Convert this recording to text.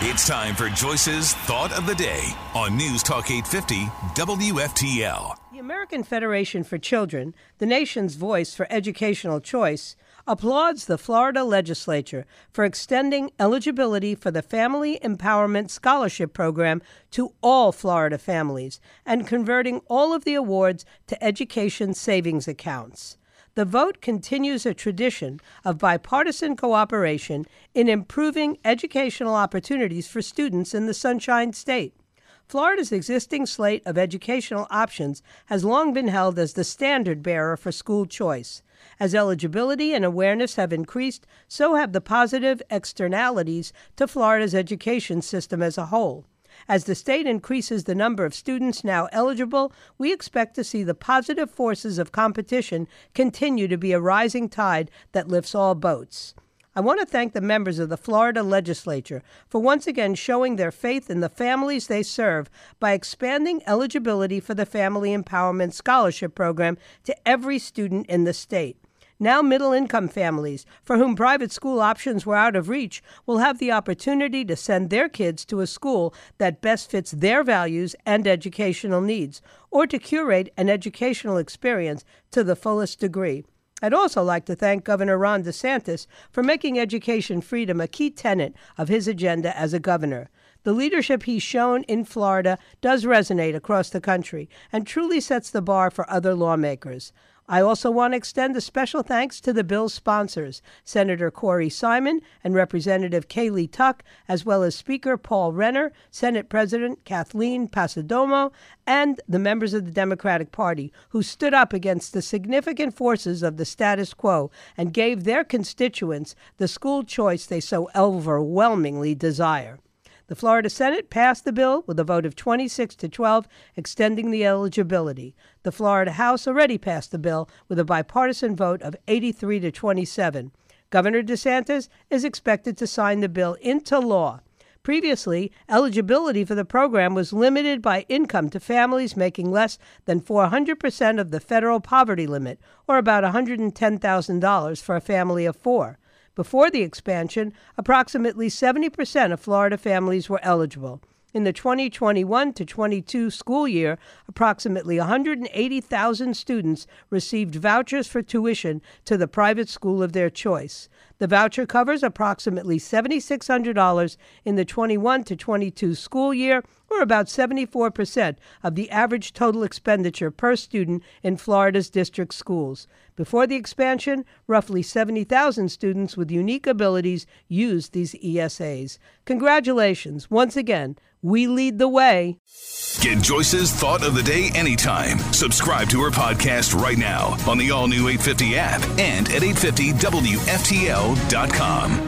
It's time for Joyce's Thought of the Day on News Talk 850 WFTL. The American Federation for Children, the nation's voice for educational choice, applauds the Florida legislature for extending eligibility for the Family Empowerment Scholarship Program to all Florida families and converting all of the awards to education savings accounts. The vote continues a tradition of bipartisan cooperation in improving educational opportunities for students in the Sunshine State. Florida's existing slate of educational options has long been held as the standard bearer for school choice. As eligibility and awareness have increased, so have the positive externalities to Florida's education system as a whole. As the state increases the number of students now eligible, we expect to see the positive forces of competition continue to be a rising tide that lifts all boats. I want to thank the members of the Florida legislature for once again showing their faith in the families they serve by expanding eligibility for the Family Empowerment Scholarship Program to every student in the state. Now, middle income families for whom private school options were out of reach will have the opportunity to send their kids to a school that best fits their values and educational needs, or to curate an educational experience to the fullest degree. I'd also like to thank Governor Ron DeSantis for making education freedom a key tenet of his agenda as a governor. The leadership he's shown in Florida does resonate across the country and truly sets the bar for other lawmakers. I also want to extend a special thanks to the bill's sponsors, Senator Corey Simon and Representative Kaylee Tuck, as well as Speaker Paul Renner, Senate President Kathleen Passidomo, and the members of the Democratic Party who stood up against the significant forces of the status quo and gave their constituents the school choice they so overwhelmingly desire. The Florida Senate passed the bill with a vote of 26 to 12, extending the eligibility. The Florida House already passed the bill with a bipartisan vote of 83 to 27. Governor DeSantis is expected to sign the bill into law. Previously, eligibility for the program was limited by income to families making less than 400% of the federal poverty limit, or about $110,000 for a family of four. Before the expansion, approximately 70% of Florida families were eligible. In the 2021 to 22 school year, approximately 180,000 students received vouchers for tuition to the private school of their choice. The voucher covers approximately $7,600 in the 21 to 22 school year, or about 74% of the average total expenditure per student in Florida's district schools. Before the expansion, roughly 70,000 students with unique abilities used these ESAs. Congratulations. Once again, we lead the way. Get Joyce's Thought of the Day anytime. Subscribe to her podcast right now on the all new 850 app and at 850WFTL.com.